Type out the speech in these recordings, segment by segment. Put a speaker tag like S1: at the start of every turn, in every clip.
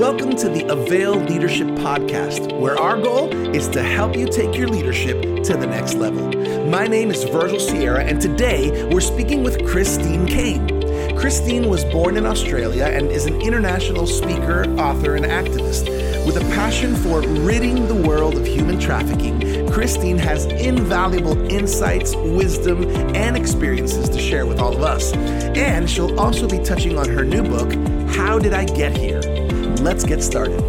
S1: Welcome to the Avail Leadership Podcast, where our goal is to help you take your leadership to the next level. My name is Virgil Sierra, and today we're speaking with Christine Caine. Christine was born in Australia and is an international speaker, author, and activist. With a passion for ridding the world of human trafficking, Christine has invaluable insights, wisdom, and experiences to share with all of us. And she'll also be touching on her new book, How Did I Get Here? Let's get started.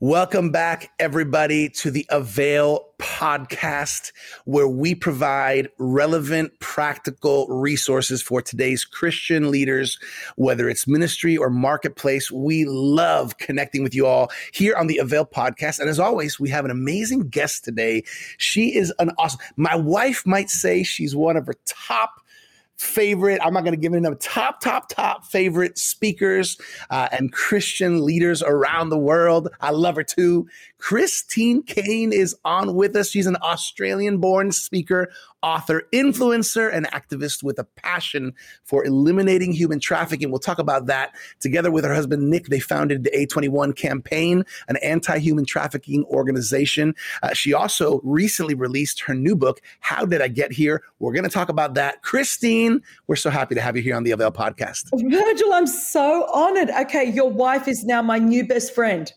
S1: Welcome back, everybody, to the Avail podcast, where we provide relevant, practical resources for today's Christian leaders, whether it's ministry or marketplace. We love connecting with you all here on the Avail podcast. And as always, we have an amazing guest today. She is an awesome, my wife might say she's one of her top favorite, I'm not going to give it a top, top, top favorite speakers uh, and Christian leaders around the world. I love her too. Christine Caine is on with us. She's an Australian born speaker, author, influencer, and activist with a passion for eliminating human trafficking. We'll talk about that. Together with her husband, Nick, they founded the A21 campaign, an anti human trafficking organization. Uh, she also recently released her new book, How Did I Get Here? We're going to talk about that. Christine, we're so happy to have you here on the Avail podcast.
S2: Virgil, I'm so honored. Okay, your wife is now my new best friend.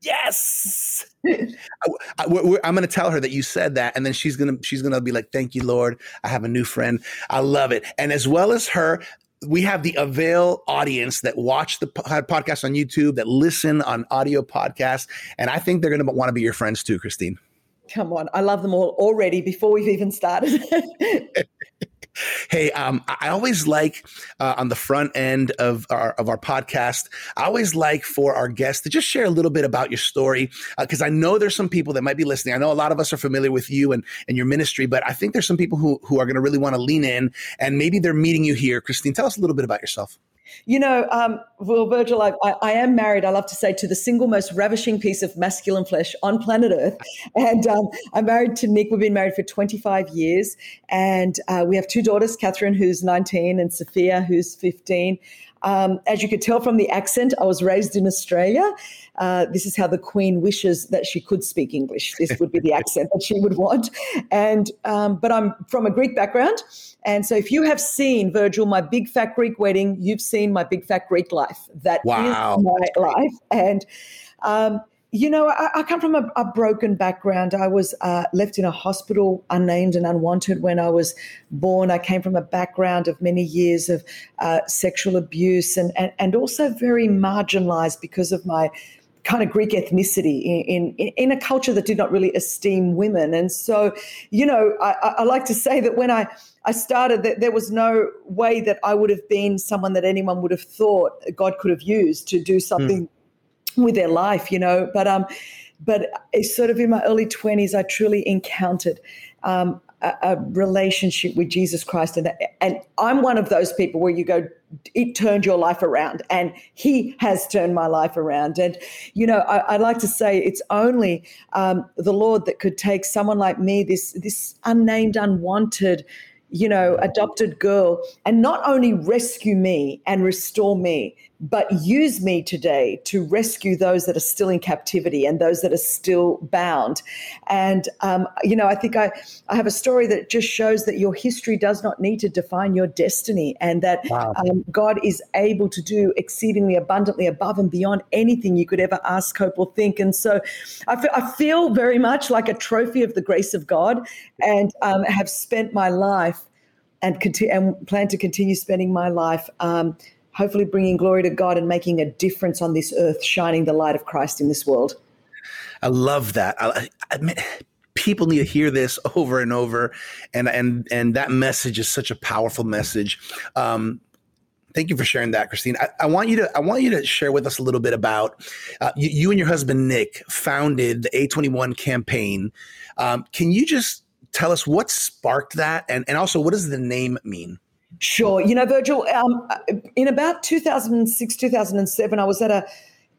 S1: Yes. I, am going to tell her that you said that, and then she's going to she's going to be like, "Thank you, Lord. I have a new friend. I love it." And as well as her, we have the Avail audience that watch the podcast on YouTube, that listen on audio podcasts, and I think they're going to want to be your friends too, Christine.
S2: Come on, I love them all already before we've even started.
S1: Hey, um, I always like uh, on the front end of our of our podcast. I always like for our guests to just share a little bit about your story because uh, I know there's some people that might be listening. I know a lot of us are familiar with you and and your ministry, but I think there's some people who who are going to really want to lean in and maybe they're meeting you here. Christine, tell us a little bit about yourself.
S2: You know, um, well, Virgil, I, I, I, am married, I love to say, to the single most ravishing piece of masculine flesh on planet Earth. And um, I'm married to Nick. We've been married for 25 years. And uh, we have two daughters, Catherine, who's 19, and Sophia, who's 15. Um, as you could tell from the accent, I was raised in Australia. Uh, this is how the Queen wishes that she could speak English. This would be the accent that she would want. And um, but I'm from a Greek background, and so if you have seen Virgil, my big fat Greek wedding, you've seen my big fat Greek life. That wow. is my life, and. Um, you know, I, I, come from a, a, broken background. I was uh, left in a hospital, unnamed and unwanted, when I was born. I came from a background of many years of uh, sexual abuse and, and, and also very marginalized because of my kind of Greek ethnicity in, in, in a culture that did not really esteem women. And so, you know, I, I like to say that when I, I started, that there was no way that I would have been someone that anyone would have thought God could have used to do something. Mm with their life, you know. But um, but it's sort of in my early twenties, I truly encountered um, a, a, relationship with Jesus Christ, and and I'm one of those people where you go, it turned your life around, and He has turned my life around. And you know, I, I like to say it's only um, the Lord that could take someone like me, this this unnamed, unwanted you know, adopted girl, and not only rescue me and restore me, but use me today to rescue those that are still in captivity and those that are still bound. And, um, you know, I think I, I have a story that just shows that your history does not need to define your destiny and that wow. um, God is able to do exceedingly abundantly above and beyond anything you could ever ask, hope, or think. And so I feel, feel very much like a trophy of the grace of God and um, have spent my life and, conti- and plan to continue spending my life. Um, hopefully bringing glory to God and making a difference on this earth, shining the light of Christ in this world.
S1: I love that. I, I mean, people need to hear this over and over, and and and that message is such a powerful message. Um, thank you for sharing that, Christine. I, I, want you to I want you to share with us a little bit about uh, you, you, and your husband Nick founded the A21 campaign. Um, can you just tell us what sparked that, and and also what does the name mean?
S2: Sure. You know, Virgil, um, in about 2006, 2007, I was at a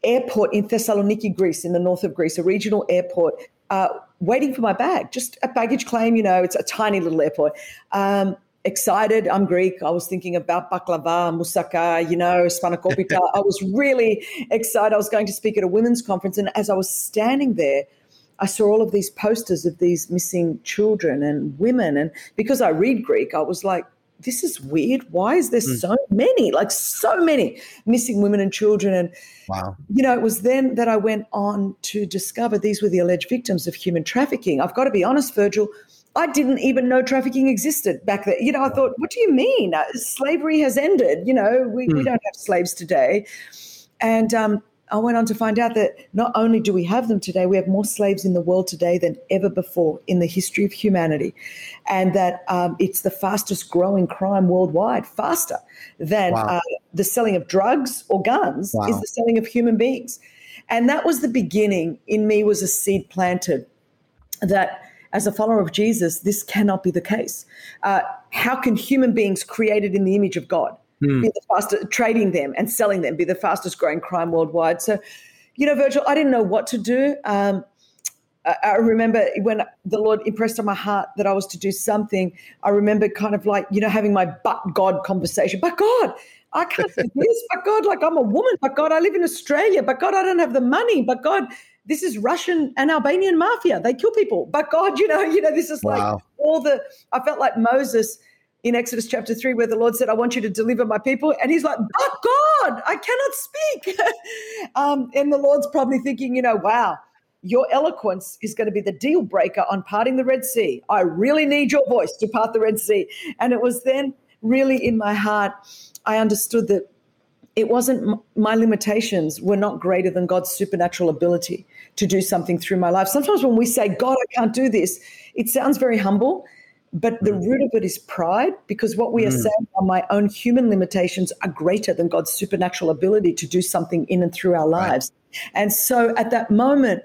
S2: airport in Thessaloniki, Greece, in the north of Greece, a regional airport, uh, waiting for my bag, just a baggage claim. You know, it's a tiny little airport. Um, excited. I'm Greek. I was thinking about baklava, moussaka, you know, spanakopita. I was really excited. I was going to speak at a women's conference. And as I was standing there, I saw all of these posters of these missing children and women. And because I read Greek, I was like, this is weird. Why is there mm. so many, like so many missing women and children? And, wow. you know, it was then that I went on to discover these were the alleged victims of human trafficking. I've got to be honest, Virgil, I didn't even know trafficking existed back then. You know, I thought, what do you mean? Uh, slavery has ended. You know, we, mm. we hmm. don't have slaves today. And um, I went on to find out that not only do we have them today, we have more slaves in the world today than ever before in the history of humanity. And that um, it's the fastest growing crime worldwide, faster than wow. uh, the selling of drugs or guns wow. is the selling of human beings. And that was the beginning in me was a seed planted that as a follower of Jesus, this cannot be the case. Uh, how can human beings created in the image of God mm. be the fastest, trading them and selling them, be the fastest growing crime worldwide? So, you know, Virgil, I didn't know what to do. Um, I, remember when the Lord impressed on my heart that I was to do something. I remember kind of like, you know, having my but God conversation. But God, I can't do this. But God, like I'm a woman. But God, I live in Australia. But God, I don't have the money. But God, this is Russian and Albanian mafia. They kill people. But God, you know, you know, this is wow. like all the I felt like Moses in Exodus chapter 3, where the Lord said, I want you to deliver my people. And he's like, But God, I cannot speak. um, and the Lord's probably thinking, you know, wow, your eloquence is going to be the deal breaker on parting the Red Sea. I really need your voice to part the Red Sea. And it was then really in my heart, I understood that it wasn't my limitations were not greater than God's supernatural ability to do something through my life. Sometimes when we say, God, I can't do this, it sounds very humble, but the mm. root of it is pride because what we mm. are saying are my own human limitations are greater than God's supernatural ability to do something in and through our lives. Right. And so at that moment,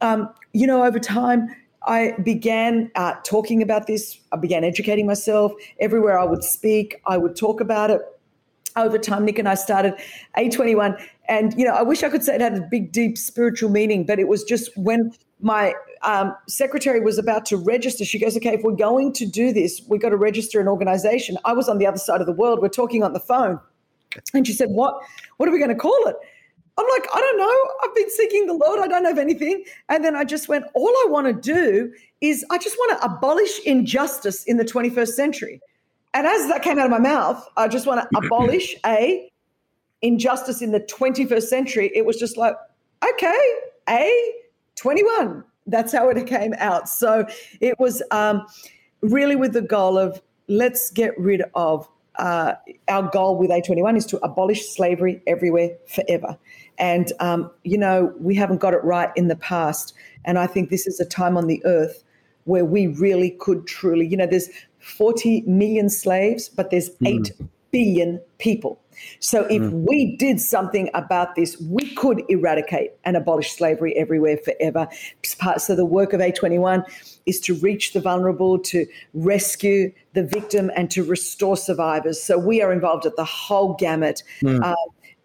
S2: um, you know, over time, I began uh, talking about this. I began educating myself. Everywhere I would speak, I would talk about it over time, Nick and I started A21. And, you know, I wish I could say it had a big, deep spiritual meaning, but it was just when my um, secretary was about to register, she goes, okay, if we're going to do this, we've got to register an organization. I was on the other side of the world. We're talking on the phone. And she said, what, what are we going to call it? I'm like, I don't know. I've been seeking the Lord. I don't have anything. And then I just went, all I want to do is I just want to abolish injustice in the 21st century. And as that came out of my mouth, I just want to abolish a injustice in the 21st century. It was just like, okay, a 21. That's how it came out. So it was um, really with the goal of let's get rid of uh, our goal with A21 is to abolish slavery everywhere forever. And, um, you know, we haven't got it right in the past. And I think this is a time on the earth where we really could truly, you know, there's 40 million slaves, but there's mm. 8 billion people. So if mm. we did something about this, we could eradicate and abolish slavery everywhere forever. So the work of A21 is to reach the vulnerable, to rescue the victim, and to restore survivors. So we are involved at the whole gamut. Mm. Uh,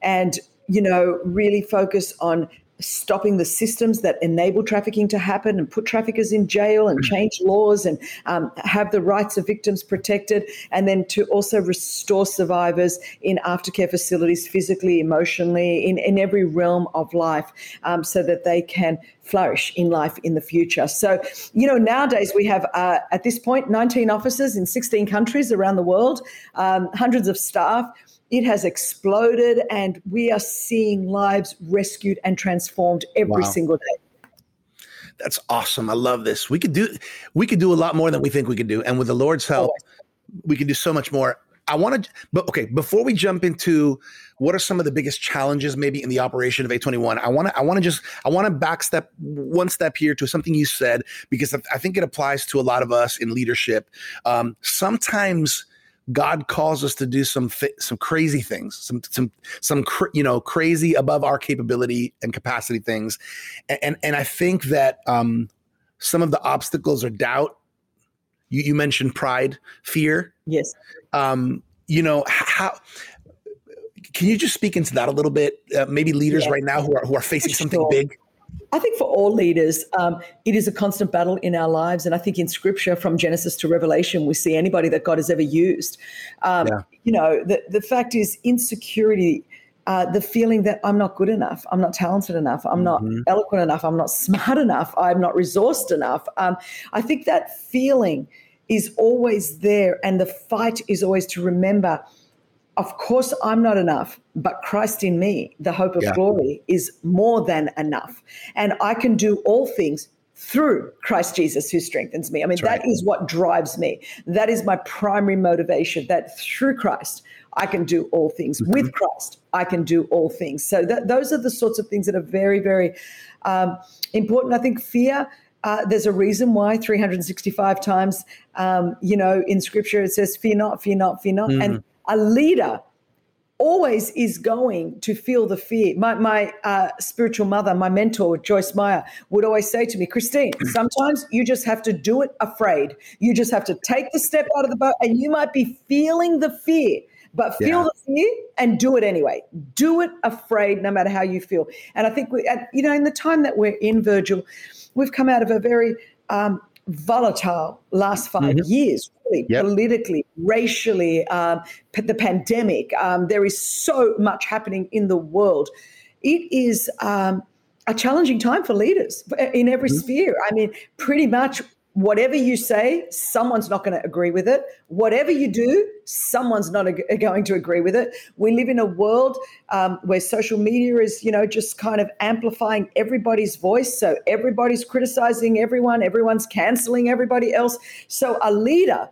S2: and you know, really focus on stopping the systems that enable trafficking to happen and put traffickers in jail and mm. change laws and um, have the rights of victims protected and then to also restore survivors in aftercare facilities physically emotionally in, in every realm of life um, so that they can flourish in life in the future so you know nowadays we have uh, at this point 19 offices in 16 countries around the world um, hundreds of staff it has exploded, and we are seeing lives rescued and transformed every wow. single day.
S1: That's awesome. I love this. We could do we could do a lot more than we think we could do, and with the Lord's help, we can do so much more. I want to, but okay, before we jump into what are some of the biggest challenges maybe in the operation of A21, I want to, I want to just, I want to backstep one step here to something you said because I think it applies to a lot of us in leadership. Um, sometimes God calls us to do some some crazy things, some some some cr- you know crazy above our capability and capacity things, and and, and I think that um, some of the obstacles are doubt. You, you mentioned pride, fear.
S2: Yes.
S1: Um, you know how. Can you just speak into that a little bit? Uh, maybe leaders yeah. right now who are who are facing something big.
S2: I think for all leaders, um, it is a constant battle in our lives. And I think in scripture, from Genesis to Revelation, we see anybody that God has ever used. Um, yeah. You know, the, the fact is, insecurity. Uh, the feeling that I'm not good enough, I'm not talented enough, I'm not mm-hmm. eloquent enough, I'm not smart enough, I'm not resourced enough. Um, I think that feeling is always there, and the fight is always to remember of course, I'm not enough, but Christ in me, the hope of yeah. glory, is more than enough. And I can do all things through Christ Jesus who strengthens me. I mean, right. is what drives me. That is my primary motivation that through Christ, I can do all things. Mm-hmm. With Christ, I can do all things. So that, those are the sorts of things that are very, very um, important. I think fear. Uh, there's a reason why 365 times, um, you know, in Scripture it says, "Fear not, fear not, fear not," mm. and a leader always is going to feel the fear. My, my uh, spiritual mother, my mentor, Joyce Meyer, would always say to me, Christine, sometimes you just have to do it afraid. You just have to take the step out of the boat, and you might be feeling the fear. But feel yeah. the fear and do it anyway. Do it afraid, no matter how you feel. And I think we, you know, in the time that we're in, Virgil, we've come out of a very um, volatile last 5 mm-hmm. years, really, yep. politically, racially, um, the pandemic. Um, there is so much happening in the world. It is um, a challenging time for leaders in every mm-hmm. sphere. I mean, pretty much whatever you say, someone's not going to agree with it. Whatever you do, someone's not ag- going to agree with it. We live in a world um, where social media is, you know, just kind of amplifying everybody's voice. So everybody's criticizing everyone, everyone's canceling everybody else. So a leader,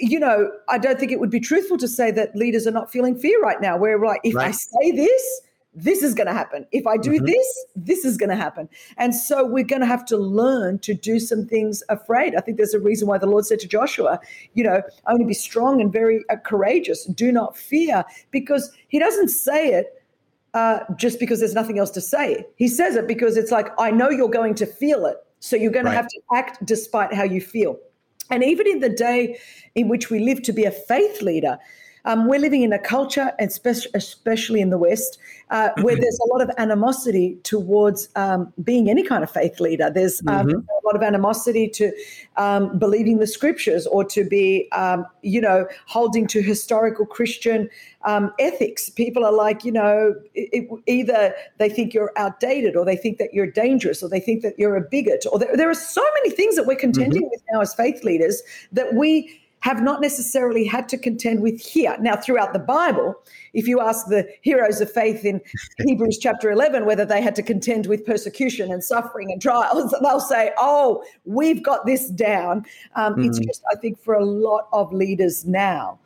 S2: you know, I don't think it would be truthful to say that leaders are not feeling fear right now. Where like, if right. I say this, this is going to happen. If I do mm-hmm. this, this is going to happen. And so we're going to have to learn to do some things afraid. I think there's a reason why the Lord said to Joshua, you know, only be strong and very uh, courageous. Do not fear, because he doesn't say it uh, just because there's nothing else to say. He says it because it's like, I know you're going to feel it. So you're going right. to have to act despite how you feel. And even in the day in which we live to be a faith leader, um, we're living in a culture, especially in the West, uh, where mm-hmm. there's a lot of animosity towards um, being any kind of faith leader. There's um, mm-hmm. a lot of animosity to um, believing the scriptures or to be, um, you know, holding to historical Christian um, ethics. People are like, you know, it, either they think you're outdated or they think that you're dangerous or they think that you're a bigot or there, there are so many things that we're contending mm-hmm. with now as faith leaders that we have not necessarily had to contend with here. Now, throughout the Bible, if you ask the heroes of faith in Hebrews chapter 11 whether they had to contend with persecution and suffering and trials, they'll say, oh, we've got this down. Um, mm. It's just, I think, for a lot of leaders now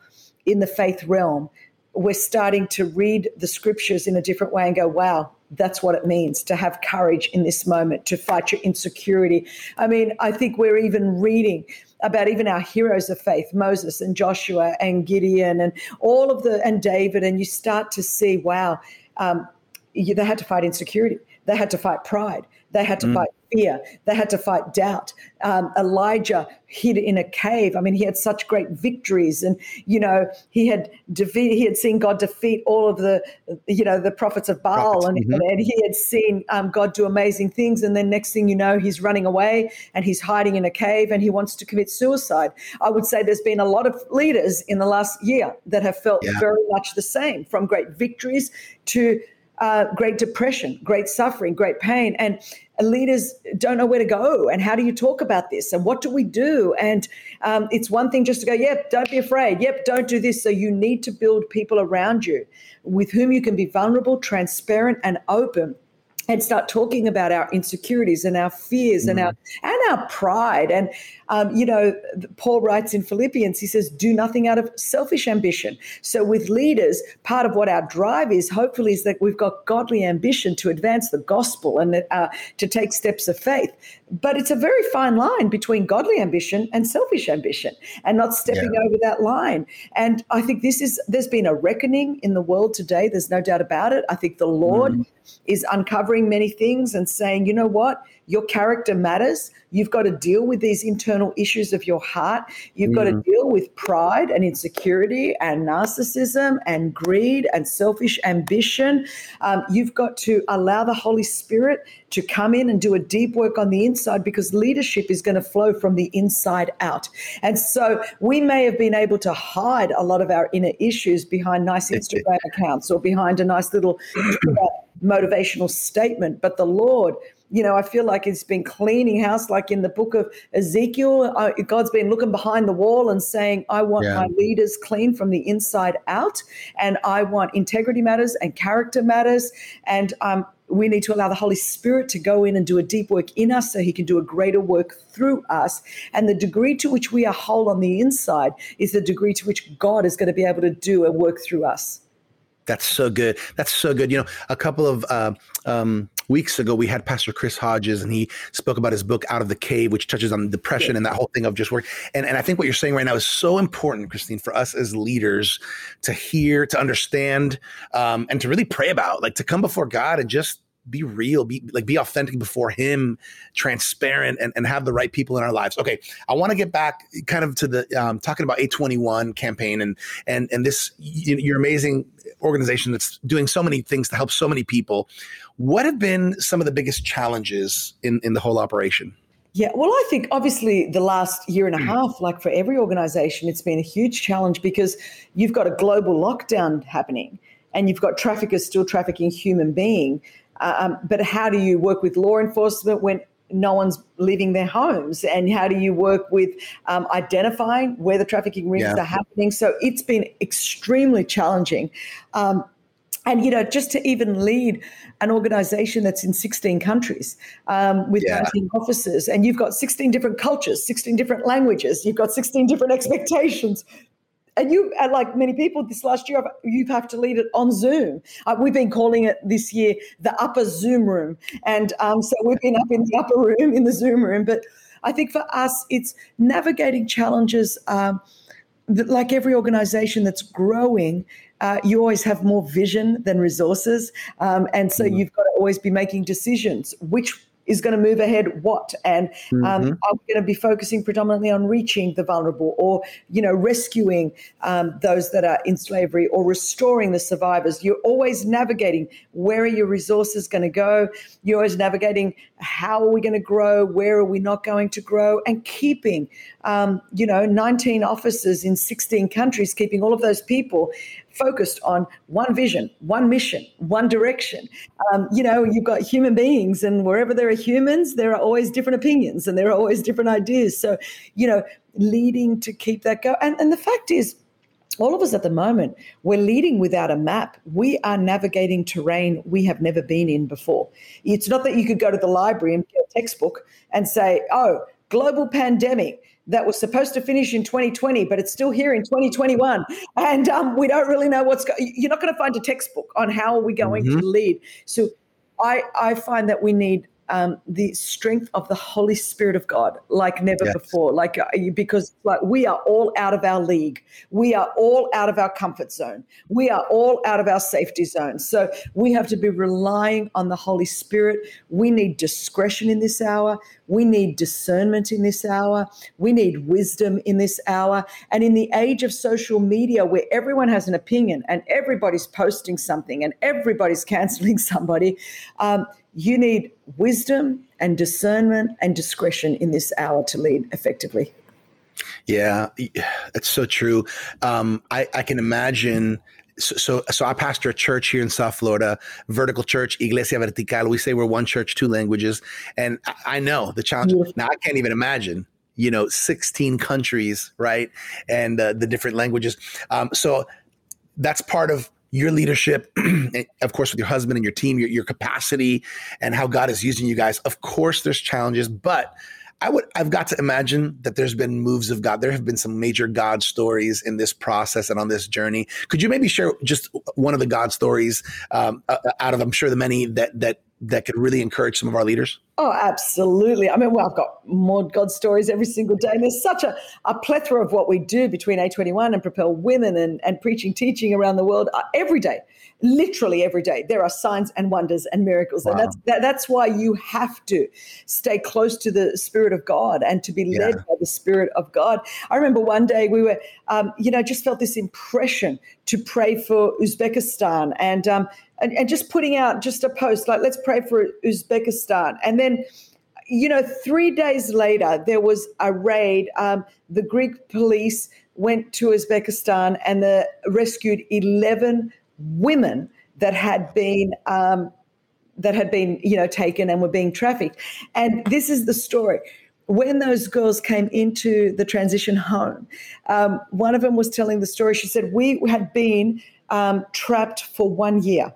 S2: in the faith realm, we're starting to read the scriptures in a different way and go, wow, that's what it means to have courage in this moment, to fight your insecurity. I mean, I think we're even reading about even our heroes of faith, Moses and Joshua and Gideon and all of the, and David, and you start to see, wow, um, you, they had to fight insecurity. They had to fight pride. They had to mm. fight fear. They had to fight doubt. Um, Elijah hid in a cave. I mean, he had such great victories, and you know, he had defeat. He had seen God defeat all of the, you know, the prophets of Baal, and, mm-hmm. and, he had seen um, God do amazing things. And then next thing you know, he's running away and he's hiding in a cave, and he wants to commit suicide. I would say there's been a lot of leaders in the last year that have felt yeah. very much the same, from great victories to uh, great depression, great suffering, great pain. And leaders don't know where to go. And how do you talk about this? And what do we do? And um, it's one thing just to go, yep, don't be afraid. Yep, don't do this. So you need to build people around you with whom you can be vulnerable, transparent, and open and start talking about our insecurities and our fears mm. and our and our pride and um, you know paul writes in philippians he says do nothing out of selfish ambition. So with leaders part of what our drive is hopefully is that we've got godly ambition to advance the gospel and uh, to take steps of faith. But it's a very fine line between godly ambition and selfish ambition and not stepping yeah. over that line. And i think this is there's been a reckoning in the world today there's no doubt about it. I think the lord mm. is uncovering many things and saying, you know what? Your character matters. You've got to deal with these internal issues of your heart. You've mm. got to mm. deal with pride and insecurity and narcissism and greed and selfish ambition. Um, you've got to allow the Holy Spirit to come in and do a deep work on the inside because leadership is going to flow from the inside out. And so we may have been able to hide a lot of our inner issues behind nice Instagram accounts or behind a nice little motivational statement, but the Lord you know, I feel like it's been cleaning house, like in the book of Ezekiel. Uh, God's been looking behind the wall and saying, I want yeah. my leaders clean from the inside out, and I want integrity matters and character matters. And um, we need to allow the Holy Spirit to go in and do a deep work in us so he can do a greater work through us. And the degree to which we are whole on the inside is the degree to which God is going to be able to do a work through us.
S1: That's so good. That's so good. You know, a couple of uh, um, weeks ago, we had Pastor Chris Hodges, and he spoke about his book Out of the Cave, which touches on depression yeah. and that whole thing of just work. And, and I think what you're saying right now is so important, Christine, for us as leaders to hear, to understand, um, and to really pray about, like to come before God and just be real, be like be authentic before him, transparent, and, and have the right people in our lives. Okay, I want to get back kind of to the um, talking about A21 campaign and and and this your amazing organization that's doing so many things to help so many people. What have been some of the biggest challenges in in the whole operation?
S2: Yeah, well, I think obviously the last year and a hmm. half, like for every organization, it's been a huge challenge because you've got a global lockdown happening and you've got traffickers still trafficking human being um, but how do you work with law enforcement when no one's leaving their homes? And how do you work with um, identifying where the trafficking rings yeah. are happening? So it's been extremely challenging. Um, and you know just to even lead an organization that's in 16 countries um, with yeah. 19 offices and you've got 16 different cultures 16 different languages you've got 16 different expectations and you, uh, like many people this last year, you have to lead it on Zoom. Uh, we've been calling it this year the upper Zoom room. And um, so we've been up in the upper room, in the Zoom room. But I think for us, it's navigating challenges. Um, that, like every organization that's growing, uh, you always have more vision than resources. Um, and so mm-hmm. you've got to always be making decisions which is going to move ahead what and um, mm-hmm. are we going to be focusing predominantly on reaching the vulnerable or you know rescuing um, those that are in slavery or restoring the survivors you're always navigating where are your resources going to go you're always navigating how are we going to grow where are we not going to grow and keeping um, you know 19 offices in 16 countries keeping all of those people focused on one vision, one mission, one direction. Um, you know, you've got human beings, and wherever there are humans, there are always different opinions and there are always different ideas. So, you know, leading to keep that going. And, and the fact is, all of us at the moment, we're leading without a map. We are navigating terrain we have never been in before. It's not that you could go to the library and get a textbook and say, oh, global pandemic that was supposed to finish in 2020, but it's still here in 2021. And um, we don't really know what's going You're not going to find a textbook on how are we going mm-hmm. to lead. So I, I find that we need um, the strength of the Holy Spirit of God like never yes. before. Like uh, because like we are all out of our league, we are all out of our comfort zone, we are all out of our safety zone. So we have to be relying on the Holy Spirit. We need discretion in this hour. We need discernment in this hour. We need wisdom in this hour. And in the age of social media, where everyone has an opinion and everybody's posting something and everybody's canceling somebody. Um, you need wisdom and discernment and discretion in this hour to lead effectively.
S1: Yeah, that's so true. Um, I, I can imagine so, so, so I pastor a church here in South Florida, vertical church, Iglesia Vertical. We say we're one church, two languages, and I, I know the challenge. Now I can't even imagine, you know, sixteen countries, right, and uh, the different languages. Um, so that's part of your leadership, of course, with your husband and your team, your, your capacity, and how God is using you guys. Of course, there's challenges, but I would I've got to imagine that there's been moves of God. There have been some major God stories in this process and on this journey. Could you maybe share just one of the God stories um, out of I'm sure the many that that that could really encourage some of our leaders?
S2: Oh, absolutely. I mean, well, I've got more God stories every single day. And there's such a, a plethora of what we do between A21 and Propel Women and, and preaching, teaching around the world uh, every day, literally every day. There are signs and wonders and miracles. Wow. And that's, that, that's why you have to stay close to the Spirit of God and to be yeah. led by the Spirit of God. I remember one day we were, um, you know, just felt this impression to pray for Uzbekistan. And, um, and, and just putting out just a post like, let's pray for Uzbekistan. And then, you know, three days later, there was a raid. Um, the Greek police went to Uzbekistan and they rescued 11 women that had been um, that had been you know taken and were being trafficked and this is the story when those girls came into the transition home um, one of them was telling the story she said we had been um, trapped for one year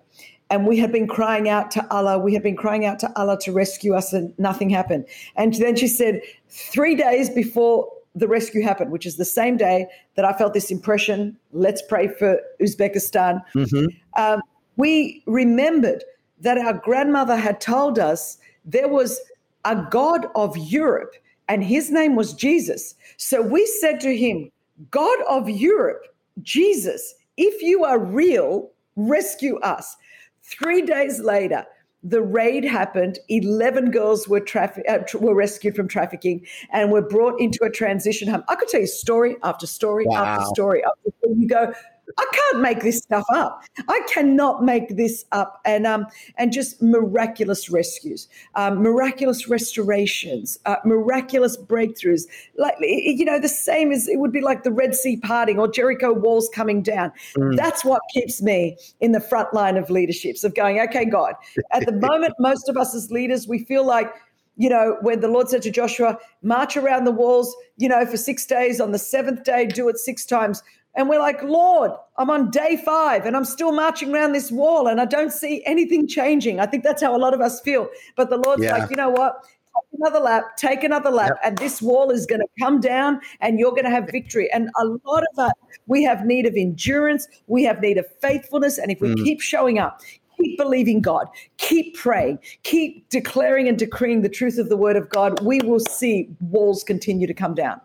S2: and we had been crying out to Allah. We had been crying out to Allah to rescue us, and nothing happened. And then she said, three days before the rescue happened, which is the same day that I felt this impression let's pray for Uzbekistan. Mm-hmm. Um, we remembered that our grandmother had told us there was a God of Europe, and his name was Jesus. So we said to him, God of Europe, Jesus, if you are real, rescue us. Three days later, the raid happened. Eleven girls were traffic uh, were rescued from trafficking and were brought into a transition home. I could tell you story after story wow. after story. After you go, I can't make this stuff up. I cannot make this up. And um, and just miraculous rescues, um, miraculous restorations, uh, miraculous breakthroughs. Like you know, the same as it would be like the Red Sea parting or Jericho walls coming down. Mm. That's what keeps me in the front line of leaderships of going. Okay, God. At the moment, most of us as leaders, we feel like you know, when the Lord said to Joshua, march around the walls, you know, for six days, on the seventh day, do it six times. And we're like, Lord, I'm on day five and I'm still marching around this wall and I don't see anything changing. I think that's how a lot of us feel. But the Lord's yeah. like, you know what? Take another lap, take another lap, yep. and this wall is going to come down and you're going to have victory. And a lot of us, we have need of endurance, we have need of faithfulness. And if we mm. keep showing up, keep believing God, keep praying, keep declaring and decreeing the truth of the word of God, we will see walls continue to come down.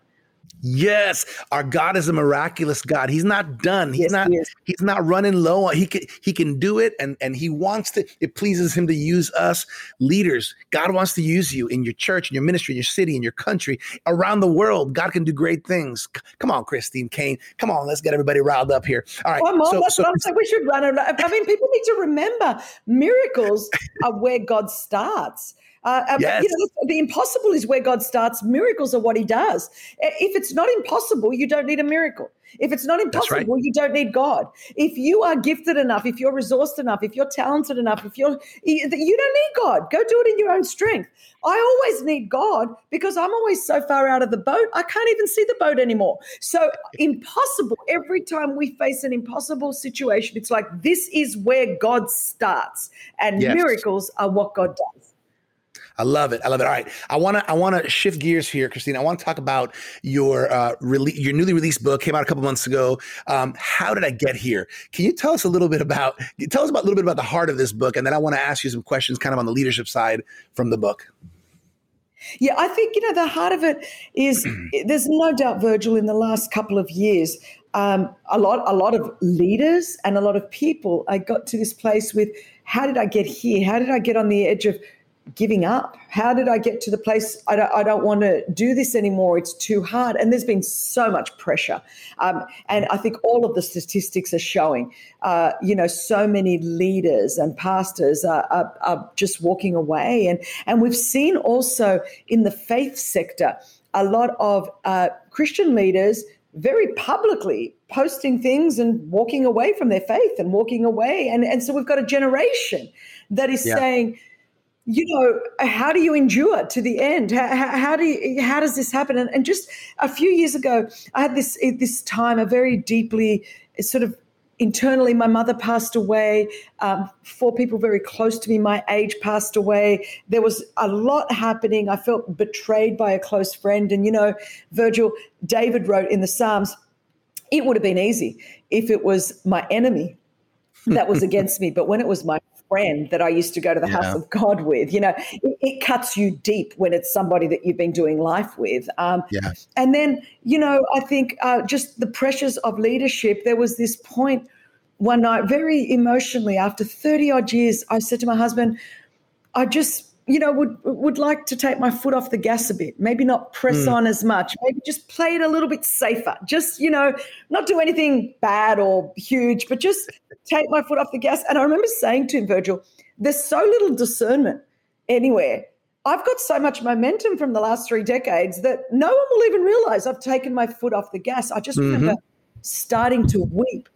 S1: Yes, our God is a miraculous God. He's not done. He's yes, not. He he's not running low. He can. He can do it, and and he wants to. It pleases him to use us leaders. God wants to use you in your church, in your ministry, in your city, in your country, around the world. God can do great things. Come on, Christine Caine. Come on, let's get everybody riled up here. All right.
S2: Well, so, that's so, what I'm saying. We should run. I mean, people need to remember miracles are where God starts. Uh, uh yes. you know, the impossible is where God starts. Miracles are what He does. If it's not impossible, you don't need a miracle. If it's not impossible, right. you don't need God. If you are gifted enough, if you're resourced enough, if you're talented enough, if you're you don't need God. Go do it in your own strength. I always need God because I'm always so far out of the boat, I can't even see the boat anymore. So impossible. Every time we face an impossible situation, it's like this is where God starts, and yes. miracles are what God does.
S1: I love it. I love it. All right, I want to I want to shift gears here, Christine. I want to talk about your uh, rele- your newly released book came out a couple months ago. Um, How did I get here? Can you tell us a little bit about tell us about a little bit about the heart of this book, and then I want to ask you some questions, kind of on the leadership side from the book.
S2: Yeah, I think you know the heart of it is. there's no doubt, Virgil, in the last couple of years, um, a lot a lot of leaders and a lot of people. I got to this place with how did I get here? How did I get on the edge of giving up. How did I get to the place I don't, I don't want to do this anymore? It's too hard. And there's been so much pressure. Um, and I think all of the statistics are showing, uh, you know, so many leaders and pastors are, are, are just walking away. And, and we've seen also in the faith sector a lot of uh, Christian leaders very publicly posting things and walking away from their faith and walking away. And, and so we've got a generation that is yeah. saying, you know how do you endure to the end? How, how do you, how does this happen? And, and, just a few years ago i had this this time a very deeply sort of internally my mother passed away. Um, four people very close to me my age passed away. There was a lot happening. I felt betrayed by a close friend. And you know virgil david wrote in the psalms it would have been easy if it was my enemy that was against me but when it was my friend that I used to go to the yeah. house of God with. You know, it, it, cuts you deep when it's somebody that you've been doing life with. Um, yeah. And then, you know, I think uh, just the pressures of leadership. There was this point one night, very emotionally, after 30 odd years, I said to my husband, I just you know, would would like to take my foot off the gas a bit. Maybe not press mm. on as much. Maybe just play it a little bit safer. Just you know, not do anything bad or huge, but just take my foot off the gas. And I remember saying to him, Virgil, "There's so little discernment anywhere. I've got so much momentum from the last three decades that no one will even realize I've taken my foot off the gas." I just mm-hmm. remember starting to weep,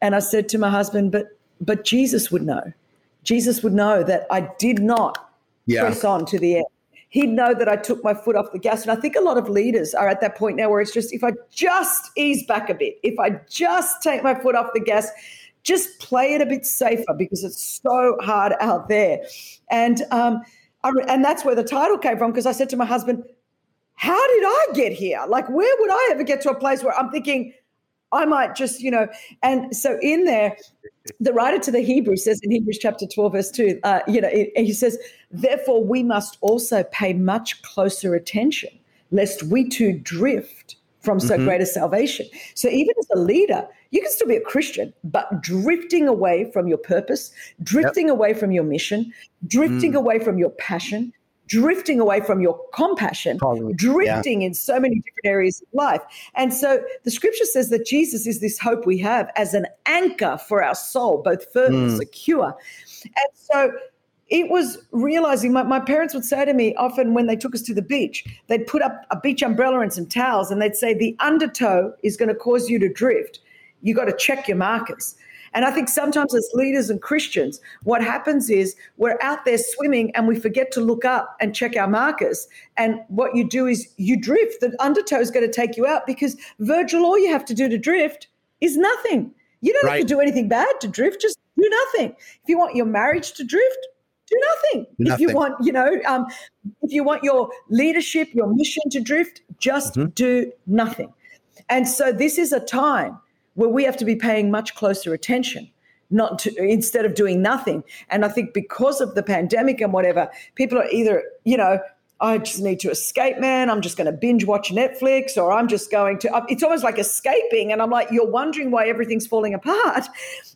S2: and I said to my husband, "But but Jesus would know." Jesus would know that I did not yeah. press on to the end. He'd know that I took my foot off the gas. And I think a lot of leaders are at that point now where it's just if I just ease back a bit, if I just take my foot off the gas, just play it a bit safer because it's so hard out there. And um, I, and that's where the title came from because I said to my husband, "How did I get here? Like, where would I ever get to a place where I'm thinking?" I might just, you know, and so in there, the writer to the Hebrews says in Hebrews chapter 12, verse 2, uh, you know, he says, Therefore, we must also pay much closer attention, lest we too drift from so mm-hmm. great a salvation. So, even as a leader, you can still be a Christian, but drifting away from your purpose, drifting yep. away from your mission, drifting mm. away from your passion, drifting away from your compassion, Probably. drifting yeah. in so many different areas of life. And so the scripture says that Jesus is this hope we have as an anchor for our soul, both firm mm. and secure. And so it was realizing my, my parents would say to me often when they took us to the beach, they'd put up a beach umbrella and some towels and they'd say, The undertow is going to cause you to drift. You got to check your markers. And I think sometimes as leaders and Christians, what happens is we're out there swimming and we forget to look up and check our markers. And what you do is you drift. The undertow is going to take you out because Virgil, all you have to do to drift is nothing. You don't right. have to do anything bad to drift, just do nothing. If you want your marriage to drift, do nothing. nothing. If you want, you know, um, if you want your leadership, your mission to drift, just mm-hmm. do nothing. And so this is a time where we have to be paying much closer attention not to, instead of doing nothing and i think because of the pandemic and whatever people are either you know I just need to escape, man. I'm just going to binge watch Netflix, or I'm just going to. Uh, it's almost like escaping. And I'm like, you're wondering why everything's falling apart.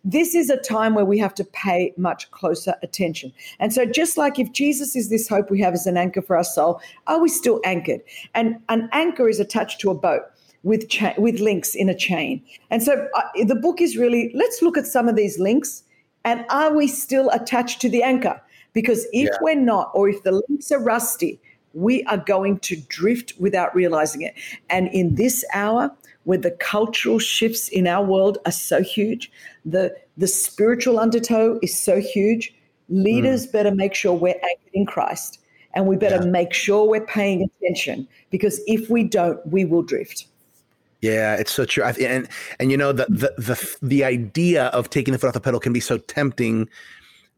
S2: This is a time where we have to pay much closer attention. And so, just like if Jesus is this hope we have as an anchor for our soul, are we still anchored? And an anchor is attached to a boat with cha- with links in a chain. And so uh, the book is really let's look at some of these links and are we still attached to the anchor? Because if yeah. we're not, or if the links are rusty, we are going to drift without realizing it. And in this hour, where the cultural shifts in our world are so huge, the the spiritual undertow is so huge. Leaders mm. better make sure we're anchored in Christ, and we better yeah. make sure we're paying attention because if we don't, we will drift.
S1: Yeah, it's so true. And and you know the the the the idea of taking the foot off the pedal can be so tempting,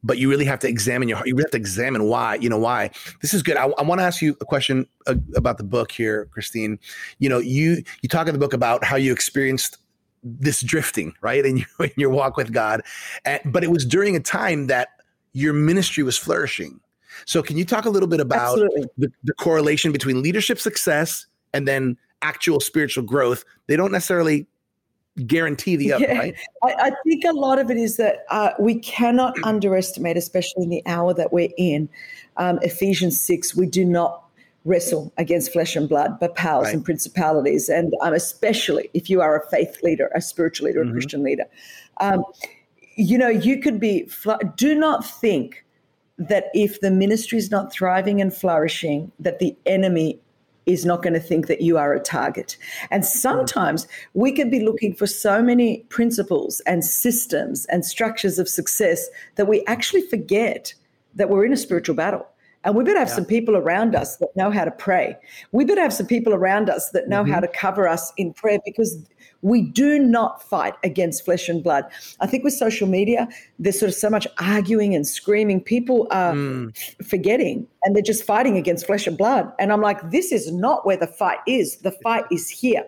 S1: but you really have to examine your heart. You really have to examine why. You know why. This is good. I, I want to ask you a question uh, about the book here, Christine. You know, you you talk in the book about how you experienced this drifting, right, in your in your walk with God, and, but it was during a time that your ministry was flourishing. So, can you talk a little bit about the, the correlation between leadership success and then actual spiritual growth, they don't necessarily guarantee the other, yeah. right?
S2: I, I, think a lot of it is that uh, we cannot underestimate, especially in the hour that we're in. Um, Ephesians 6, we do not wrestle against flesh and blood, but powers right. and principalities. And um, especially if you are a faith leader, a spiritual leader, mm-hmm. a Christian leader, um, you know, you could be, fl- do not think that if the ministry is not thriving and flourishing, that the enemy is not going to think that you are a target. And sometimes we can be looking for so many principles and systems and structures of success that we actually forget that we're in a spiritual battle. And we better have yeah. some people around us that know how to pray. We better have some people around us that know mm-hmm. how to cover us in prayer because we do not fight against flesh and blood. I think with social media, there's sort of so much arguing and screaming. People are mm. forgetting and they're just fighting against flesh and blood. And I'm like, this is not where the fight is. The fight is here.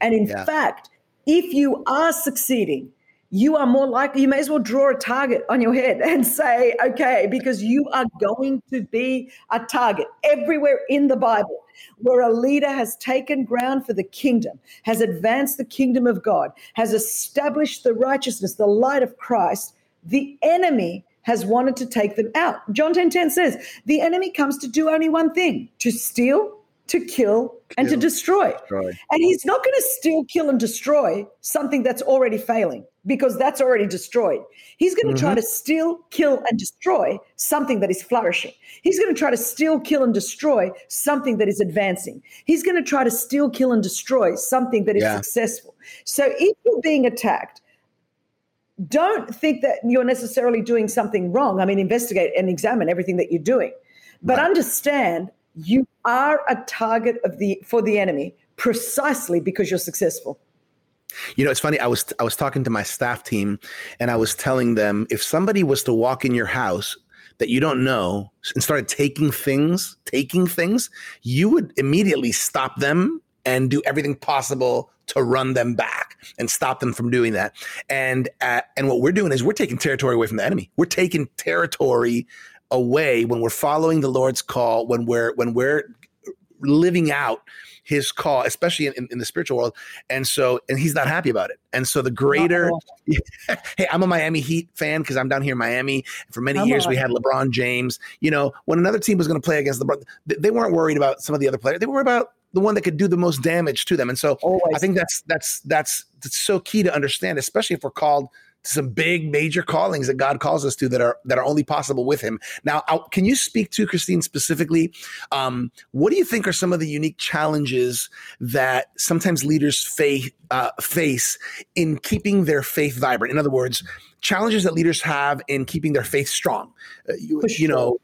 S2: And in yeah. fact, if you are succeeding, you are more likely, you may as well draw a target on your head and say, okay, because you are going to be a target everywhere in the Bible where a leader has taken ground for the kingdom, has advanced the kingdom of God, has established the righteousness, the light of Christ, the enemy has wanted to take them out. John 10 10 says, the enemy comes to do only one thing to steal, to kill, and to destroy. destroy. And he's not going to steal, kill, and destroy something that's already failing because that's already destroyed. He's going to mm-hmm. try to steal, kill, and destroy something that is flourishing. He's going to try to steal, kill, and destroy something that is advancing. He's going to try to steal, kill, and destroy something that is yeah. successful. So if you're being attacked, don't think that you're necessarily doing something wrong. I mean, investigate and examine everything that you're doing, but right. understand you are a target of the for the enemy precisely because you're successful.
S1: You know, it's funny. I was I was talking to my staff team, and I was telling them if somebody was to walk in your house that you don't know and started taking things, taking things, you would immediately stop them and do everything possible to run them back and stop them from doing that. And uh, and what we're doing is we're taking territory away from the enemy. We're taking territory away when we're following the Lord's call, when we're when we're living out his call, especially in, in, the spiritual world. And so, and he's not happy about it. And so the greater, hey, I'm a Miami Heat fan because I'm down here in Miami. For many Come years, we had LeBron James. You know, when another team was going to play against LeBron, they weren't worried about some of the other players. They were about the one that could do the most damage to them. And so Always. I think that's, that's, that's, that's so key to understand, especially if we're called some big major callings that God calls us to that are that are only possible with Him. Now, can you speak to Christine specifically? Um, what do you think are some of the unique challenges that sometimes leaders face uh, face in keeping their faith vibrant? In other words, challenges that leaders have in keeping their faith strong. Uh, you, sure. you, know,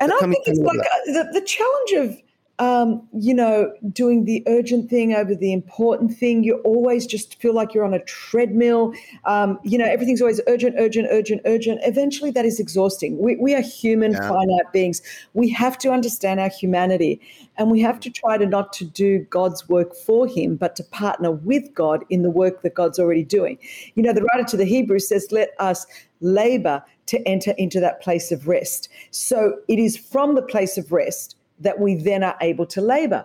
S2: and I think it's like uh, the, the challenge of um, you know, doing the urgent thing over the important thing. You always just feel like you're on a treadmill. Um, you know, everything's always urgent, urgent, urgent, urgent. Eventually, that is exhausting. We, we are human, yeah. finite beings. We have to understand our humanity, and we have to try to not to do God's work for Him, but to partner with God in the work that God's already doing. You know, the writer to the Hebrews says, "Let us labor to enter into that place of rest." So it is from the place of rest that we then are able to labor.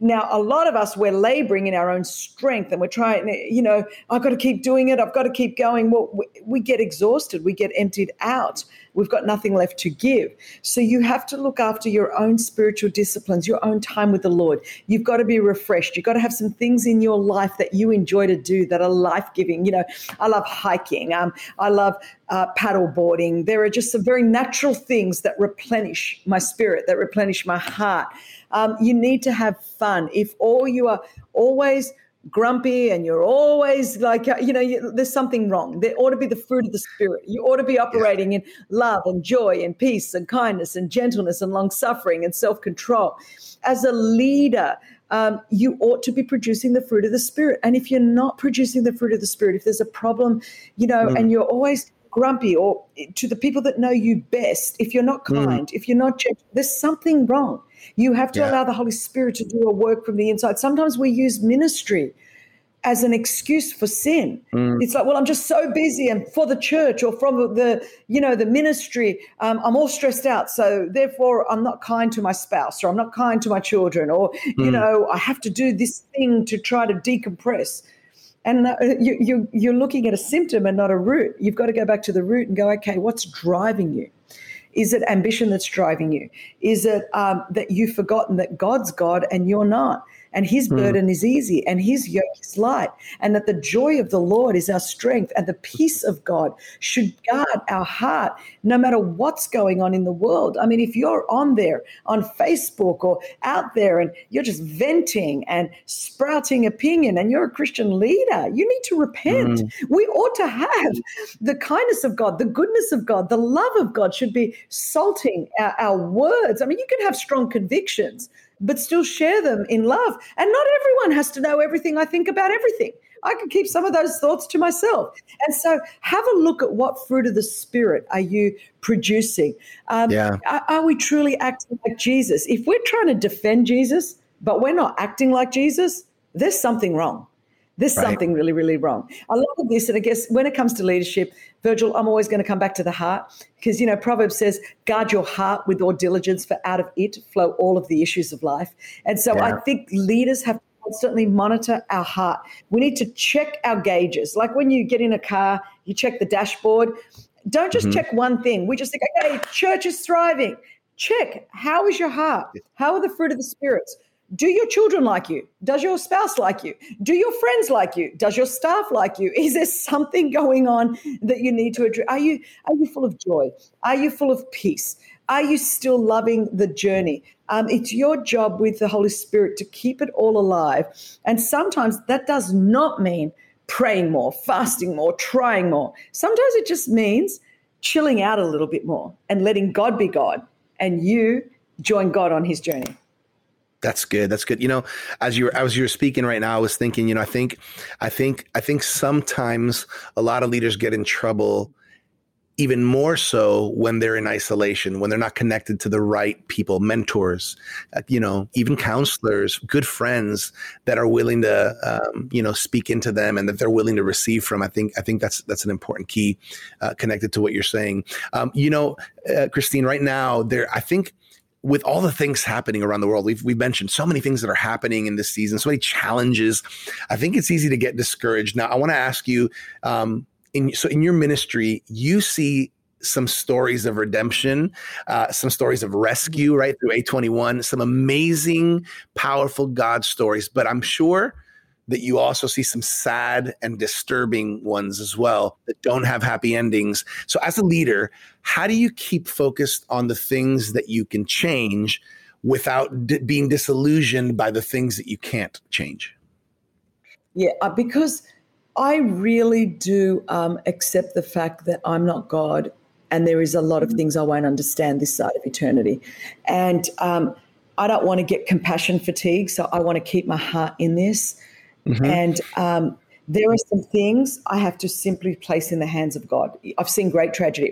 S2: Now, a lot of us, we're laboring in our own strength and we're trying, you know, I've got to keep doing it. I've got to keep going. Well, we, get exhausted. We get emptied out. We've got nothing left to give. So you have to look after your own spiritual disciplines, your own time with the Lord. You've got to be refreshed. You've got to have some things in your life that you enjoy to do that are life giving. You know, I love hiking. Um, I love uh, paddle boarding. There are just some very natural things that replenish my spirit, that replenish my heart. Um, you need to have fun. If all you are always grumpy and you're always like uh, you know you, there's something wrong there ought to be the fruit of the spirit you ought to be operating yeah. in love and joy and peace and kindness and gentleness and long suffering and self-control as a leader um, you ought to be producing the fruit of the spirit and if you're not producing the fruit of the spirit if there's a problem you know mm. and you're always grumpy or to the people that know you best if you're not mm. kind mm. if you're not gentle there's something wrong you have to yeah. allow the Holy Spirit to do a work from the inside. Sometimes we use ministry as an excuse for sin. Mm. It's like, well, I'm just so busy and for the church or from the, you know, the ministry, um, I'm all stressed out. So therefore I'm not kind to my spouse or I'm not kind to my children or, mm. you know, I have to do this thing to try to decompress. And uh, you, you, you're looking at a symptom and not a root. You've got to go back to the root and go, okay, what's driving you? Is it ambition that's driving you? Is it um, that you've forgotten that God's God and you're not? And his burden is easy and his yoke is light and that the joy of the lord is our strength and the peace of god should guard our heart no matter what's going on in the world. I mean if you're on there on facebook or out there and you're just venting and sprouting opinion and you're a christian leader you need to repent. Mm. we ought to have the kindness of god the goodness of god the love of god should be salting our, our words. I mean you can have strong convictions but still share them in love. And not everyone has to know everything I think about everything. I can keep some of those thoughts to myself. And so have a look at what fruit of the Spirit are you producing? Um, yeah. are, are we truly acting like Jesus? If we're trying to defend Jesus, but we're not acting like Jesus, there's something wrong. There's right. something really, really wrong. A lot of this, and I guess when it comes to leadership, Virgil, I'm always going to come back to the heart because, you know, Proverbs says, guard your heart with all diligence, for out of it flow all of the issues of life. And so yeah. I think leaders have to constantly monitor our heart. We need to check our gauges. Like when you get in a car, you check the dashboard. Don't just mm-hmm. check one thing. We just think, okay, church is thriving. Check how is your heart? How are the fruit of the spirits? Do your children like you? Does your spouse like you? Do your friends like you? Does your staff like you? Is there something going on that you need to address? Are you are you full of joy? Are you full of peace? Are you still loving the journey? Um, it's your job with the Holy Spirit to keep it all alive. And sometimes that does not mean praying more, fasting more, trying more. Sometimes it just means chilling out a little bit more and letting God be God and you join God on his journey.
S1: That's good. That's good. You know, as you're as you're speaking right now, I was thinking, you know, I think I think I think sometimes a lot of leaders get in trouble even more so when they're in isolation, when they're not connected to the right people, mentors, uh, you know, even counselors, good friends that are willing to, um, you know, speak into them and that they're willing to receive from. I think I think that's that's an important key uh, connected to what you're saying. Um, you know, uh, Christine, right now there, I think with all the things happening around the world, we've we've mentioned so many things that are happening in this season, so many challenges. I think it's easy to get discouraged. Now, I want to ask you, um, in so in your ministry, you see some stories of redemption, uh, some stories of rescue, right through A twenty one, some amazing, powerful God stories. But I'm sure that you also see some sad and disturbing ones as well that don't have happy endings. So, as a leader, how do you keep focused on the things that you can change without d- being disillusioned by the things that you can't change?
S2: Yeah, uh, because I really do um, accept the fact that I'm not God and there is a lot of things I won't understand this side of eternity. And um, I don't want to get compassion fatigue, so I want to keep my heart in this. Mm-hmm. And um, there are some things I have to simply place in the hands of God. I've seen great tragedy.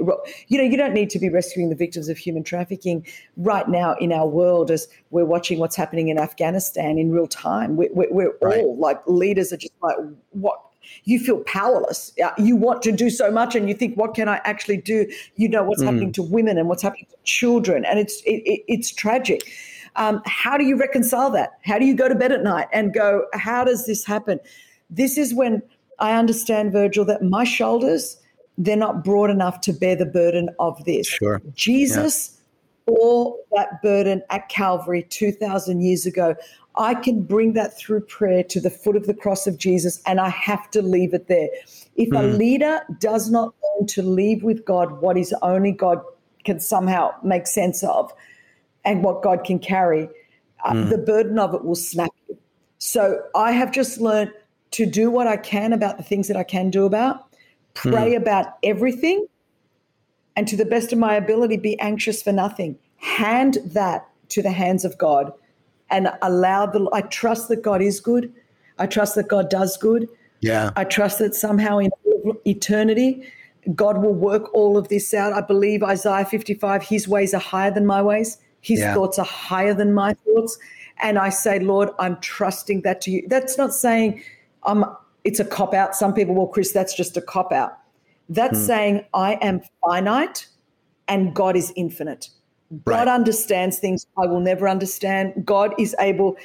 S2: You know, you don't need to be rescuing the victims of human trafficking right now in our world as we're watching what's happening in Afghanistan in real time. We're, we're, right. all like leaders are just like, what? You feel powerless. You want to do so much, and you think, "What can I actually do?" You know what's mm. happening to women and what's happening to children, and it's it, it, it's tragic. Um, how do you reconcile that? How do you go to bed at night and go, how does this happen? This is when I understand, Virgil, that my shoulders, they're not broad enough to bear the burden of this.
S1: Sure.
S2: Jesus yeah. bore that burden at Calvary 2,000 years ago. I can bring that through prayer to the foot of the cross of Jesus, and I have to leave it there. If mm. a hmm. leader does not learn to leave with God what is only God can somehow make sense of, and what God can carry, uh, mm. the burden of it will snap you. So I have just learned to do what I can about the things that I can do about, pray mm. about everything, and to the best of my ability, be anxious for nothing. Hand that to the hands of God and allow the, I trust that God is good. I trust that God does good.
S1: Yeah.
S2: I trust that somehow in eternity, God will work all of this out. I believe Isaiah 55, his ways are higher than my ways. His yeah. thoughts are higher than my thoughts. And I say, Lord, I'm trusting that to you. That's not saying I'm it's a cop out. Some people, well, Chris, that's just a cop out. That's hmm. saying I am finite and God is infinite. Right. God understands things I will never understand. God is able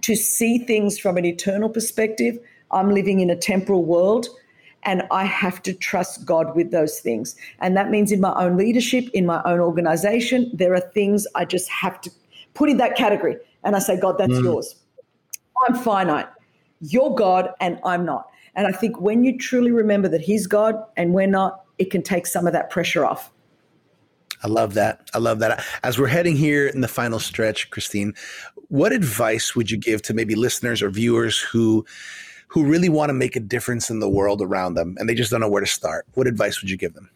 S2: to see things from an eternal perspective. I'm living in a temporal world and I have to trust God with those things. And that means in my own leadership, in my own organization, there are things I just have to put in that category. And I say, God, that's mm. yours. I'm finite. You're God and I'm not. And I think when you truly remember that He's God and we're not, it can take some of that pressure off.
S1: I love that. I love that. As we're heading here in the final stretch, Christine, what advice would you give to maybe listeners or viewers who who really want to make a difference in the world around them and they just don't know where to start? What advice would you give them?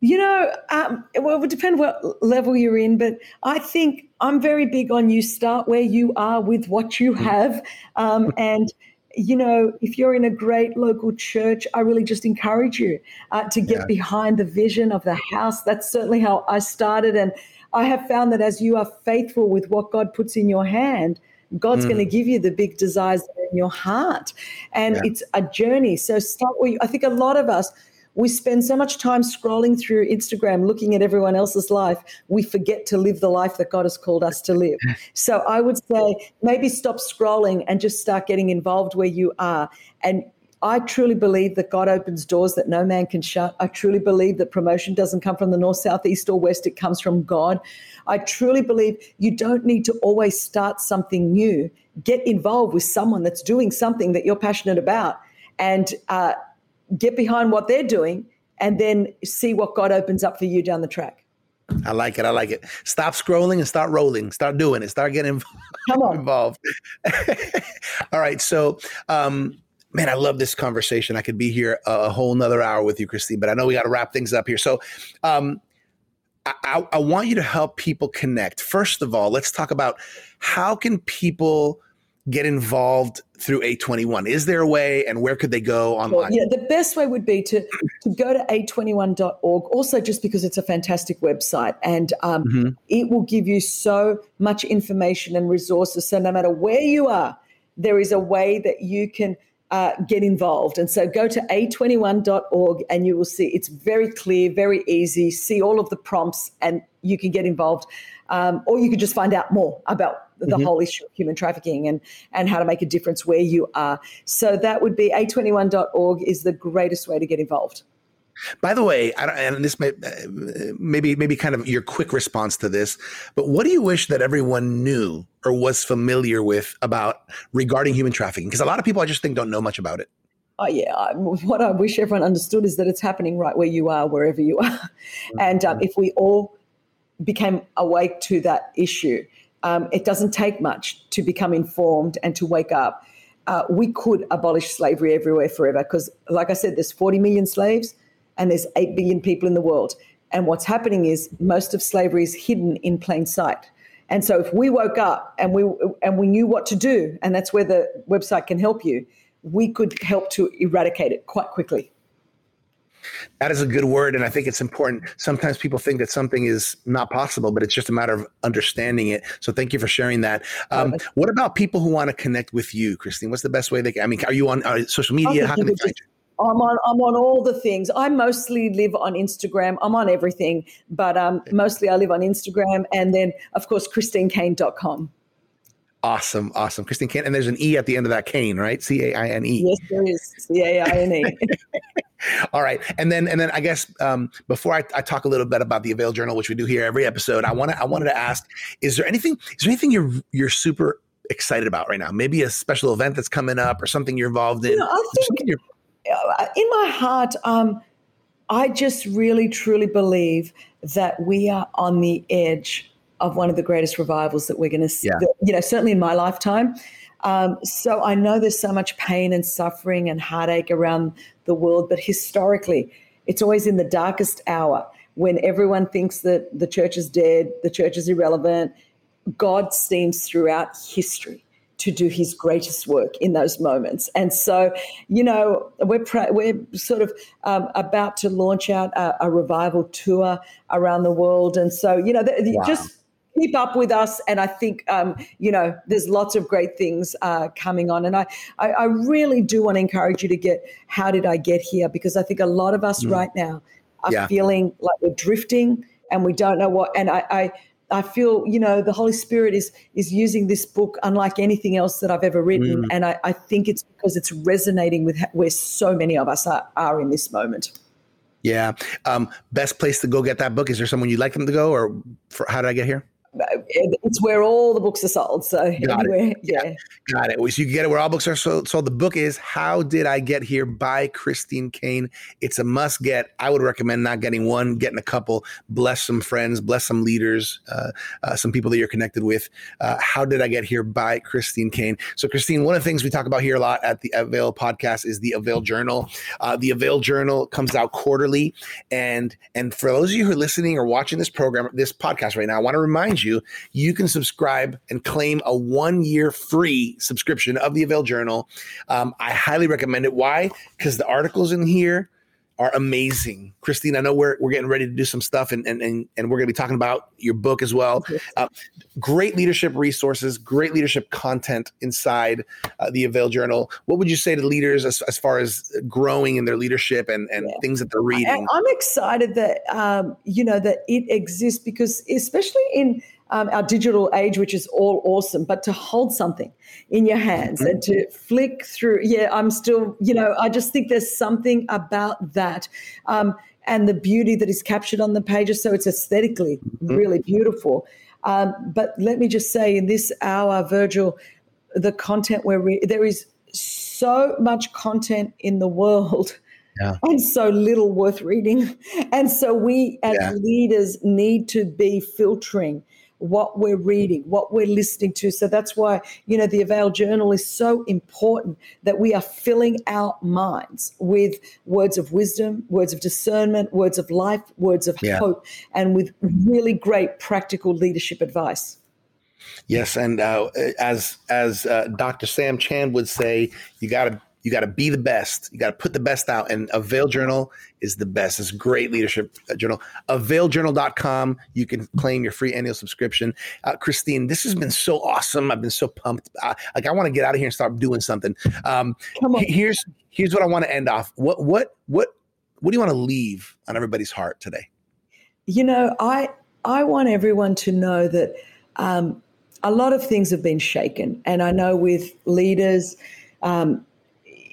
S2: You know, um, well, it would depend what level you're in, but I think I'm very big on you start where you are with what you mm. have. Um, and, you know, if you're in a great local church, I really just encourage you uh, to get yeah. behind the vision of the house. That's certainly how I started. And I have found that as you are faithful with what God puts in your hand, God's mm. going to give you the big desires in your heart. And yeah. it's a journey. So start you, I think a lot of us, we spend so much time scrolling through Instagram looking at everyone else's life, we forget to live the life that God has called us to live. So I would say maybe stop scrolling and just start getting involved where you are. And I truly believe that God opens doors that no man can shut. I truly believe that promotion doesn't come from the north, south, east, or west. It comes from God. I truly believe you don't need to always start something new. Get involved with someone that's doing something that you're passionate about and uh, get behind what they're doing and then see what God opens up for you down the track.
S1: I like it. I like it. Stop scrolling and start rolling. Start doing it. Start getting involved. Come on. involved. All right. So, um, man, I love this conversation. I could be here a, whole nother hour with you, Christine, but I know we got to wrap things up here. So, um, I, I, want you to help people connect. First of all, let's talk about how can people get involved through A21? Is there a way and where could they go online? Well,
S2: yeah, the best way would be to, to go to a21.org, also just because it's a fantastic website and um, mm-hmm. it will give you so much information and resources. So no matter where you are, there is a way that you can uh, get involved. And so go to a21.org and you will see it's very clear, very easy. See all of the prompts and you can get involved. Um, or you can just find out more about the mm-hmm. whole issue of human trafficking and, and how to make a difference where you are. So that would be a21.org is the greatest way to get involved.
S1: By the way, and this may uh, maybe maybe kind of your quick response to this, but what do you wish that everyone knew or was familiar with about regarding human trafficking? Because a lot of people, I just think, don't know much about it.
S2: Oh yeah, what I wish everyone understood is that it's happening right where you are, wherever you are, mm-hmm. and um, if we all became awake to that issue, um, it doesn't take much to become informed and to wake up. Uh, we could abolish slavery everywhere forever because, like I said, there's 40 million slaves and there's 8 billion people in the world. And what's happening is most of slavery is hidden in plain sight. And so if we woke up and we and we knew what to do, and that's where the website can help you, we could help to eradicate it quite quickly.
S1: That is a good word, and I think it's important. Sometimes people think that something is not possible, but it's just a matter of understanding it. So, thank you for sharing that. Um, what about people who want to connect with you, Christine? What's the best way they? Can, I mean, are you on uh, social media? How can they find you?
S2: I'm on I'm on all the things. I mostly live on Instagram. I'm on everything, but um, mostly I live on Instagram and then of course christinecaine.com.
S1: Awesome, awesome. Christine Caine. And there's an E at the end of that Caine, right? C A I N E.
S2: Yes, there is. C A I N E.
S1: All right. And then and then I guess um, before I, I, talk a little bit about the Avail Journal, which we do here every episode, I want to I wanted to ask, is there anything is there anything you're you're super excited about right now? Maybe a special event that's coming up or something you're involved in? You know, I
S2: think in my heart, um, I just really truly believe that we are on the edge of one of the greatest revivals that we're going to see. Yeah. You know, certainly in my lifetime. Um, so I know there's so much pain and suffering and heartache around the world, but historically, it's always in the darkest hour when everyone thinks that the church is dead, the church is irrelevant. God seems throughout history to do his greatest work in those moments. And so, you know, we're we're sort of um, about to launch out a, a, revival tour around the world, and so you know, wow. just keep up with us. And I think, um, you know, there's lots of great things uh, coming on. And I, I, I, really do want to encourage you to get How Did I Get Here? Because I think a lot of us mm. right now are yeah. feeling like we're drifting and we don't know what. And I, I, I feel, you know, the Holy Spirit is is using this book unlike anything else that I've ever written, mm. and I, I, think it's because it's resonating with where so many of us are, are in this moment.
S1: Yeah. Um, best place to go get that book. Is there someone you'd like them to go, or for, how did I get here?
S2: It's where all the books are sold. So Got anywhere, it. yeah.
S1: Got it. So you can get it where all books are sold. So the book is How Did I Get Here by Christine Caine. It's a must get. I would recommend not getting one, getting a couple. Bless some friends, bless some leaders, uh, uh, some people that you're connected with. Uh, How Did I Get Here by Christine Caine. So Christine, one of the things we talk about here a lot at the Avail podcast is the Avail Journal. Uh, the Avail Journal comes out quarterly, and and for those of you who are listening or watching this program, this podcast right now, I want to remind you you, you can subscribe and claim a one year free subscription of the Avail Journal. Um, I highly recommend it. Why? Because the articles in here are amazing. Christine, I know we're, we're getting ready to do some stuff and, and, and, and we're going to be talking about your book as well. Uh, great leadership resources, great leadership content inside uh, the Avail Journal. What would you say to leaders as, as far as growing in their leadership and, and yeah. things that they're reading?
S2: I, I'm excited that, um, you know, that it exists because especially in – um, our digital age, which is all awesome, but to hold something in your hands mm-hmm. and to flick through, yeah, I'm still, you know, I just think there's something about that. Um, and the beauty that is captured on the pages. So it's aesthetically mm-hmm. really beautiful. Um, but let me just say, in this hour, Virgil, the content where we, there is so much content in the world. Yeah. and so little worth reading. And so we as yeah. leaders need to be filtering what we're reading, what we're listening to. So that's why, you know, the Avail Journal is so important that we are filling our minds with words of wisdom, words of discernment, words of life, words of yeah. hope, and with really great practical leadership advice.
S1: Yes, and uh, as as uh, Dr. Sam Chand would say, you got to you got to be the best. You got to put the best out. And Avail Journal is the best. It's a great leadership uh, journal. AvailJournal.com. You can claim your free annual subscription. Uh, Christine, this has been so awesome. I've been so pumped. Uh, like I want to get out of here and start doing something. Um. Here's here's what I want to end off. What what what what do you want to leave on everybody's heart today?
S2: You know, I I want everyone to know that um, a lot of things have been shaken, and I know with leaders. Um,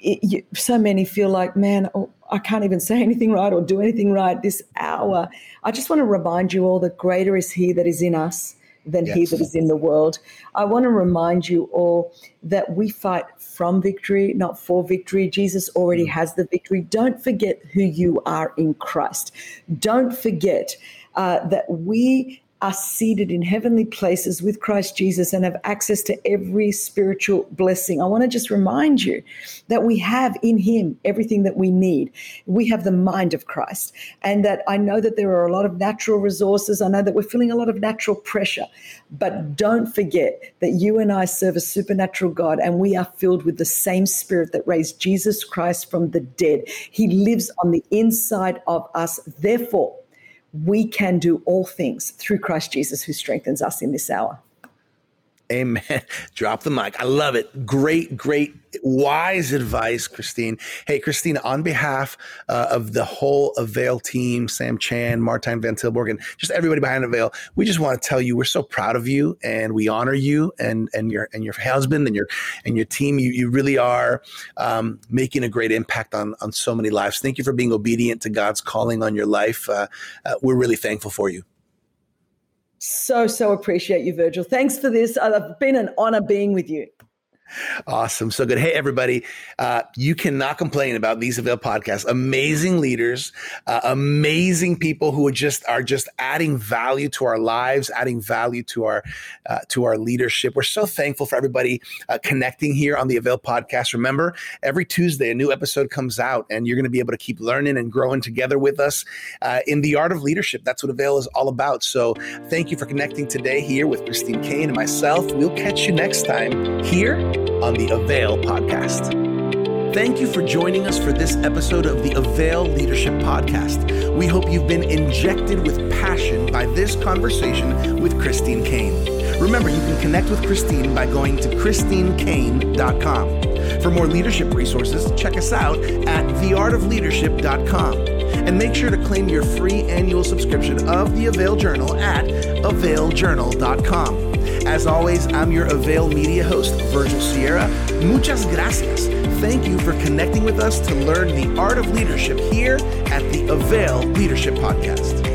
S2: it, you, so many feel like, man, oh, I can't even say anything right or do anything right this hour. I just want to remind you all that greater is He that is in us than yes. He that is in the world. I want to remind you all that we fight from victory, not for victory. Jesus already mm. has the victory. Don't forget who you are in Christ. Don't forget uh, that we are seated in heavenly places with Christ Jesus and have access to every spiritual blessing. I want to just remind you that we have in Him everything that we need. We have the mind of Christ. And that I know that there are a lot of natural resources. I know that we're feeling a lot of natural pressure. But don't forget that you and I serve a supernatural God and we are filled with the same spirit that raised Jesus Christ from the dead. He lives on the inside of us. Therefore, we can do all things through Christ Jesus who strengthens us in this hour.
S1: Amen. Drop the mic. I love it. Great, great wise advice, Christine. Hey, Christina, on behalf uh, of the whole Avail team, Sam Chand, Martijn Van Tilburg, and just everybody behind Avail, we just want to tell you we're so proud of you and we honor you and and your and your husband and your and your team. You you really are um, making a great impact on on so many lives. Thank you for being obedient to God's calling on your life. Uh, uh, we're really thankful for you.
S2: So, so appreciate you, Virgil. Thanks for this. I've been an honor being with you.
S1: Awesome. So good. Hey, everybody. Uh, you cannot complain about these Avail podcasts. Amazing leaders, uh, amazing people who are just are just adding value to our lives, adding value to our uh, to our leadership. We're so thankful for everybody uh, connecting here on the Avail podcast. Remember, every Tuesday a new episode comes out, and you're going to be able to keep learning and growing together with us uh, in the art of leadership. That's what Avail is all about. So thank you for connecting today here with Christine Caine and myself. We'll catch you next time here on the Avail podcast. Thank you for joining us for this episode of the Avail Leadership Podcast. We hope you've been injected with passion by this conversation with Christine Caine. Remember, you can connect with Christine by going to ChristineCaine.com. For more leadership resources, check us out at theartofleadership.com. And make sure to claim your free annual subscription of the Avail Journal at availjournal.com. As always, I'm your Avail Media host, Virgil Sierra. Muchas gracias. Thank you for connecting with us to learn the art of leadership here at the Avail Leadership Podcast.